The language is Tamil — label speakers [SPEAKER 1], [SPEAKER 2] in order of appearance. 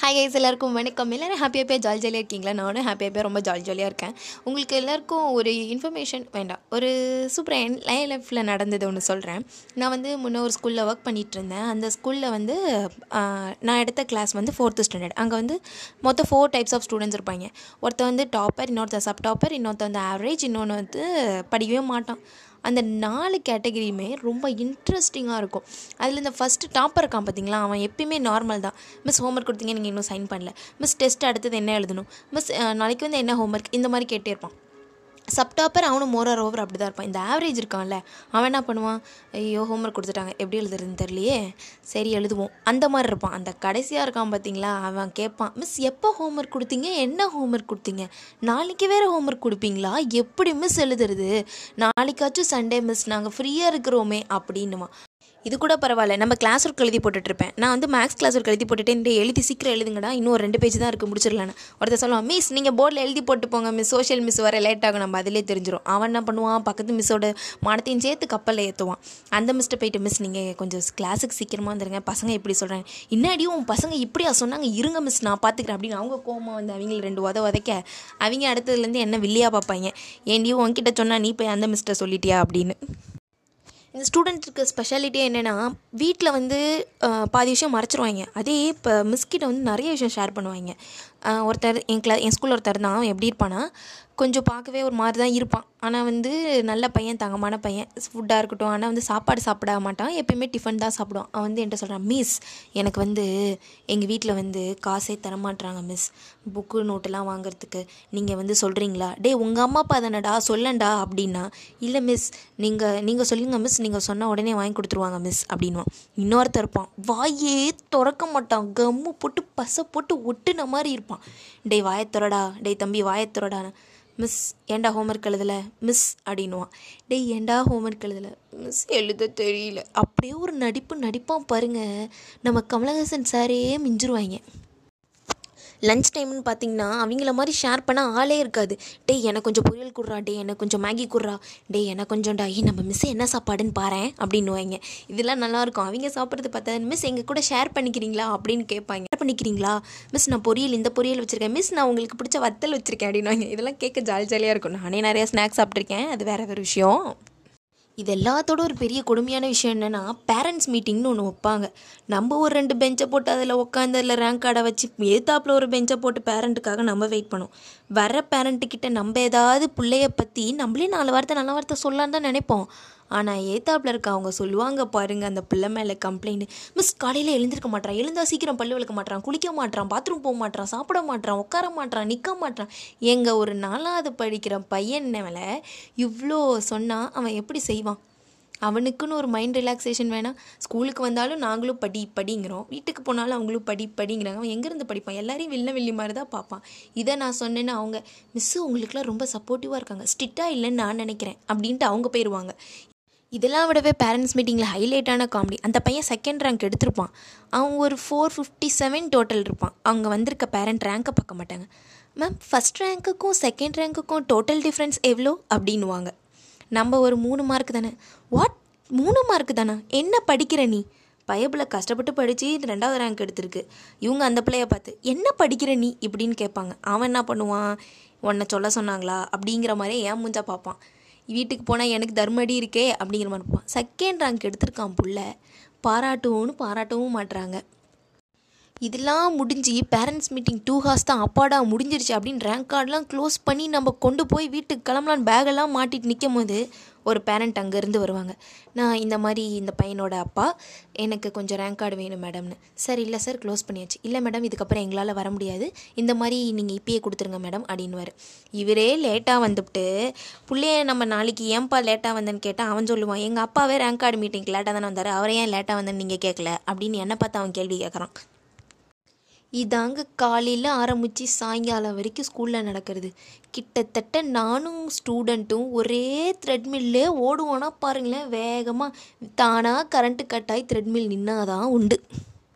[SPEAKER 1] ஹாய் கைஸ் எல்லாருக்கும் வணக்கம். எல்லோரும் ஹாப்பியாக ஹாப்பியாக ஜாலி ஜாலியாக இருக்கீங்களா? நானும் ஹாப்பியாக போய் ரொம்ப ஜாலி ஜாலியாக இருக்கேன். உங்களுக்கு எல்லாருக்கும் ஒரு இன்ஃபர்மேஷன் வேண்டாம். ஒரு சூப்பர் என் லைன் லைஃப்பில் நடந்தது ஒன்று சொல்கிறேன் நான் வந்து முன்னே ஒரு ஸ்கூலில் ஒர்க் பண்ணிகிட்டு இருந்தேன். அந்த ஸ்கூலில் வந்து நான் எடுத்த கிளாஸ் வந்து ஃபோர்த்து ஸ்டாண்டர்ட் அங்கே வந்து மொத்தம் ஃபோர் டைப்ஸ் ஆஃப் ஸ்டூடெண்ட்ஸ் இருப்பாங்க. ஒருத்தன் வந்து டாப்பர் இன்னொருத்தர் சப் டாப்பர் இன்னொருத்தன் வந்து ஆவரேஜ் இன்னொன்று வந்து படிக்கவே மாட்டான். அந்த நாலு கேட்டகிரியுமே ரொம்ப இன்ட்ரெஸ்டிங்காக இருக்கும். அதில் இந்த ஃபஸ்ட்டு டாப்பர் இருக்கான் பார்த்தீங்களா அவன் எப்பயுமே நார்மல் தான். மிஸ் ஹோம்ஒர்க் கொடுத்தீங்க நீங்கள் இன்னும் சைன் பண்ணல. மிஸ் டெஸ்ட் அடுத்தது என்ன எழுதணும்? மிஸ் நாளைக்கு வந்து என்ன ஹோம்ஒர்க் இந்த மாதிரி கேட்டே இருப்பான். சப்டாப்பர் அவனும் மோரார் ஓவர் அப்படி தான் இருப்பான். இந்த ஆவரேஜ் இருக்கான்ல அவன் என்ன பண்ணுவான்? ஐயோ ஹோம்ஒர்க் கொடுத்துட்டாங்க. எப்படி எழுதுறதுன்னு தெரியலையே. சரி எழுதுவோம். அந்த மாதிரி இருப்பான். அந்த கடைசியாக இருக்கான் பார்த்தீங்களா அவன் கேட்பான் மிஸ் எப்போ ஹோம்ஒர்க் கொடுத்தீங்க? என்ன ஹோம்ஒர்க் கொடுத்தீங்க? நாளைக்கு வேறு ஹோம்ஒர்க் கொடுப்பீங்களா? எப்படி மிஸ் எழுதுறது? நாளைக்காச்சும் சண்டே மிஸ் நாங்கள் ஃப்ரீயாக இருக்கிறோமே அப்படின்னுவான். இது கூட பரவாயில்ல. நம்ம கிளாஸ் ஒர்க் எழுதி போட்டுட்ருப்பேன் நான் வந்து மேக்ஸ் கிளாஸ் ஒர்க் எழுதி போட்டுட்டு இந்த எழுதி சீக்கிரம் எழுதுங்கடா. இன்னும் ஒரு ரெண்டு பேஜ் தான் இருக்குது முடிச்சிடலான்னு. ஒருத்தர் சொல்லுவான் மிஸ் நீங்கள் போர்டில் எழுதி போட்டு போங்க மிஸ் சோஷியல் மிஸ் வர லேட் ஆகும். நம்ம அதிலே தெரிஞ்சிடும் அவன் என்ன பண்ணுவான் பக்கத்து மிஸ்ஸோட மானத்தையும் சேர்த்து கப்பலில் ஏற்றுவான் அந்த மிஸ்ட்டை போயிட்டு மிஸ் நீங்கள் கொஞ்சம் கிளாஸுக்கு சீக்கிரமாக வந்துருங்க. பசங்க இப்படி சொல்கிறாங்க இன்னாடியும் உன் பசங்க இப்படியா சொன்னாங்க? இருங்க மிஸ் நான் பார்த்துக்கிறேன் அப்படின்னு அவங்க கோமா வந்து அவங்கள ரெண்டு உத உதைக்க அவங்க அடுத்ததுலேருந்து என்ன வில்லியாக பார்ப்பாங்க ஏன்டியும் உன்கிட்ட சொன்னால் நீ போய் அந்த மிஸ்ட்டை சொல்லிட்டியா? அப்படின்னு. இந்த ஸ்டூடெண்ட்ஸுக்கு ஸ்பெஷாலிட்டியே என்னென்னா வீட்டில் வந்து பாதி விஷயம் மறைச்சிருவாங்க. அதே இப்போ மிஸ்கிட்ட வந்து நிறைய விஷயம் ஷேர் பண்ணுவாங்க. ஒருத்தர் என் கிளா என் ஸ்கூலில் ஒருத்தர் தான் அவன் எப்படி இருப்பான்னா கொஞ்சம் பார்க்கவே ஒரு மாதிரி தான் இருப்பான். ஆனால் வந்து நல்ல பையன் தங்கமான பையன் ஃபுட்டாக இருக்கட்டும். ஆனால் வந்து சாப்பாடு சாப்பிட மாட்டான். எப்பயுமே டிஃபன் தான் சாப்பிடுவான். அவன் வந்து என்கிட்ட சொல்கிறான் மிஸ் எனக்கு வந்து எங்கள் வீட்டில் வந்து காசே தரமாட்டுறாங்க மிஸ் புக்கு நோட்டெல்லாம் வாங்குறதுக்கு நீங்கள் வந்து சொல்கிறீங்களா டேய் உங்கள் அம்மா அப்பா தானடா சொல்லண்டா அப்படின்னா இல்லை மிஸ் நீங்கள் நீங்கள் சொல்லுங்கள் மிஸ் நீங்கள் சொன்ன உடனே வாங்கி கொடுத்துருவாங்க மிஸ் அப்படின்வான் இன்னொருத்தர் இருப்பான். வாயே திறக்க மாட்டான். கம்மு போட்டு பசை போட்டு ஒட்டுன மாதிரி இருப்பான். டேய் டே வாயத்துறடா. டேய் தம்பி வாயத்துறடா மிஸ் ஏன்டா ஹோம்ஒர்க் எழுதல? மிஸ் அப்படின்னுவான். டேய் ஏன்டா ஹோம்ஒர்க் எழுதல? மிஸ் எழுத தெரியல. அப்படியே ஒரு நடிப்பு நடிப்பான் பாருங்க. நம்ம கமலஹாசன் சாரே மிஞ்சிருவாங்க லஞ்ச் டைம்னு பார்த்தீங்கன்னா அவங்கள மாதிரி ஷேர் பண்ண ஆளே இருக்காது. டேய் எனக்கு கொஞ்சம் பொரியல் குடுறா டே எனக்கு கொஞ்சம் மேகி குடுறா டே எனக்கு கொஞ்சம் டாயி நம்ம மிஸ் என்ன சாப்பாடுன்னு பாரேன் அப்படின்னுவாங்க இதெல்லாம் நல்லாயிருக்கும் அவங்க சாப்பிட்றது பார்த்தா மிஸ் எங்கள் கூட ஷேர் பண்ணிக்கிறீங்களா அப்படின்னு கேட்பாங்க. ஷேர் பண்ணிக்கிறீங்களா? மிஸ் நான் பொரியல் இந்த பொரியல் வச்சுருக்கேன். மிஸ் நான் உங்களுக்கு பிடிச்ச வத்தல் வச்சுருக்கேன் அப்படின்னுவாங்க இதெல்லாம் கேட்க ஜாலி ஜாலியாக இருக்கும். நானே நிறையா ஸ்நாக்ஸ் சாப்பிட்ருக்கேன் அது வேறு ஒரு விஷயம். இது எல்லாத்தோட ஒரு பெரிய கொடுமையான விஷயம் என்னென்னா பேரண்ட்ஸ் மீட்டிங்னு ஒன்று வைப்பாங்க. நம்ம ஒரு ரெண்டு பெஞ்சை போட்டு அதில் உட்காந்து அதில் ரேங்க் கார்டை வச்சு எதிர்த்தாப்புல ஒரு பெஞ்சை போட்டு பேரண்ட்டுக்காக நம்ம வெயிட் பண்ணோம். வர பேரண்ட்டுக்கிட்ட நம்ம ஏதாவது பிள்ளைய பற்றி நம்மளே நாலு வார்த்தை நல்ல வார்த்தை சொல்லலான்னு தான் நினைப்போம். ஆனால் ஏத்தாப்புல இருக்க அவங்க சொல்லுவாங்க பாருங்க அந்த பிள்ளை மேலே கம்ப்ளைண்ட் மிஸ் காலையில் எழுந்திருக்க மாட்டான் எழுந்தா சீக்கிரம் பல்லு விளக்க மாட்டான் குளிக்க மாட்டான் பாத்ரூம் போக மாட்டான் சாப்பிட மாட்டான் உட்கார மாட்டான் நிற்க மாட்டான் எங்கள் ஒரு நாலாவது படிக்கிற பையன் மேலே இவ்வளோ சொன்னால் அவன் எப்படி செய்வான்? அவனுக்குன்னு ஒரு மைண்ட் ரிலாக்ஸேஷன் வேணாம் ஸ்கூலுக்கு வந்தாலும் நாங்களும் படி படிங்கிறோம். வீட்டுக்கு போனாலும் அவங்களும் படி படிங்கிறாங்க. அவன் எங்கேருந்து படிப்பான்? எல்லாரையும் வில்ல வில்லி மாதிரி தான் பார்ப்பான். இதை நான் சொன்னேன்னா அவங்க மிஸ்ஸு உங்களுக்குலாம் ரொம்ப சப்போர்ட்டிவாக இருக்காங்க. ஸ்ட்ரிக்டாக இல்லைன்னு நான் நினைக்கிறேன். அப்படின்ட்டு அவங்க போயிடுவாங்க இதெல்லாம் விடவே பேரண்ட்ஸ் மீட்டிங்கில் ஹைலைட்டான காமெடி அந்த பையன் செகண்ட் ரேங்க் எடுத்திருப்பான். அவங்க ஒரு ஃபோர் ஃபிஃப்டி செவன் டோட்டல் இருப்பான். அவங்க வந்திருக்க பேரண்ட் ரேங்கை பார்க்க மாட்டாங்க. மேம் ஃபஸ்ட் ரேங்க்குக்கும் செகண்ட் ரேங்க்குக்கும் டோட்டல் டிஃப்ரென்ஸ் எவ்வளோ அப்படின்னுவாங்க. நம்ம ஒரு மூணு மார்க் தானே. வாட் மூணு மார்க் தானே? என்ன படிக்கிற நீ? பயபில் கஷ்டப்பட்டு படித்து ரெண்டாவது ரேங்க் எடுத்திருக்கு. இவங்க அந்த பிள்ளைய பார்த்து என்ன படிக்கிற நீ? இப்படின்னு கேட்பாங்க. அவன் என்ன பண்ணுவான்? உன்னை சொல்ல சொன்னாங்களா? அப்படிங்கிற மாதிரி ஏன் மூஞ்சா பார்ப்பான். வீட்டுக்கு போனால் எனக்கு தர்மடி இருக்கே அப்படிங்கிற மாதிரி இருப்பான். செகண்ட் ரேங்க் எடுத்திருக்கான் புள்ள. பாராட்டுவோன்னு பாராட்டவும் மாட்டுறாங்க இதெல்லாம் முடிஞ்சு பேரண்ட்ஸ் மீட்டிங் டூ ஹார்ஸ் தான் அப்பாடா முடிஞ்சிருச்சு அப்படின்னு ரேங்க் கார்டெலாம் க்ளோஸ் பண்ணி நம்ம கொண்டு போய் வீட்டுக்கு கிளம்பலான்னு பேகெல்லாம் மாட்டிட்டு நிற்கும் போது ஒரு பேரண்ட் அங்கேருந்து வருவாங்க. நான் இந்த மாதிரி இந்த பையனோட அப்பா எனக்கு கொஞ்சம் ரேங்க் கார்டு வேணும் மேடம்னு சார் இல்லை சார் க்ளோஸ் பண்ணியாச்சு. இல்லை மேடம் இதுக்கப்புறம் எங்களால் வர முடியாது. இந்த மாதிரி நீங்கள் இப்பயே கொடுத்துருங்க மேடம் அப்படின்னுவார். இவரே லேட்டாக வந்துவிட்டு பிள்ளைய நம்ம நாளைக்கு ஏன்பா லேட்டாக வந்தேன்னு கேட்டால் அவன் சொல்லுவான் எங்கள் அப்பாவே ரேங்க் கார்டு மீட்டிங்க்கு லேட்டாக தானே வந்தார். அவரே ஏன் லேட்டாக வந்தேன்னு நீங்கள் கேட்கல அப்படின்னு என்னை பார்த்து அவன் கேள்வி கேட்குறான் இதாங்க காலையில் ஆரம்பித்து சாயங்காலம் வரைக்கும் ஸ்கூலில் நடக்கிறது. கிட்டத்தட்ட நானும் ஸ்டூடெண்ட்டும் ஒரே த்ரெட்மில்லே ஓடுவோன்னா பாருங்களேன் வேகமாக தானாக கரண்ட்டு கட் ஆகி த்ரெட்மில் நின்னாதான் உண்டு.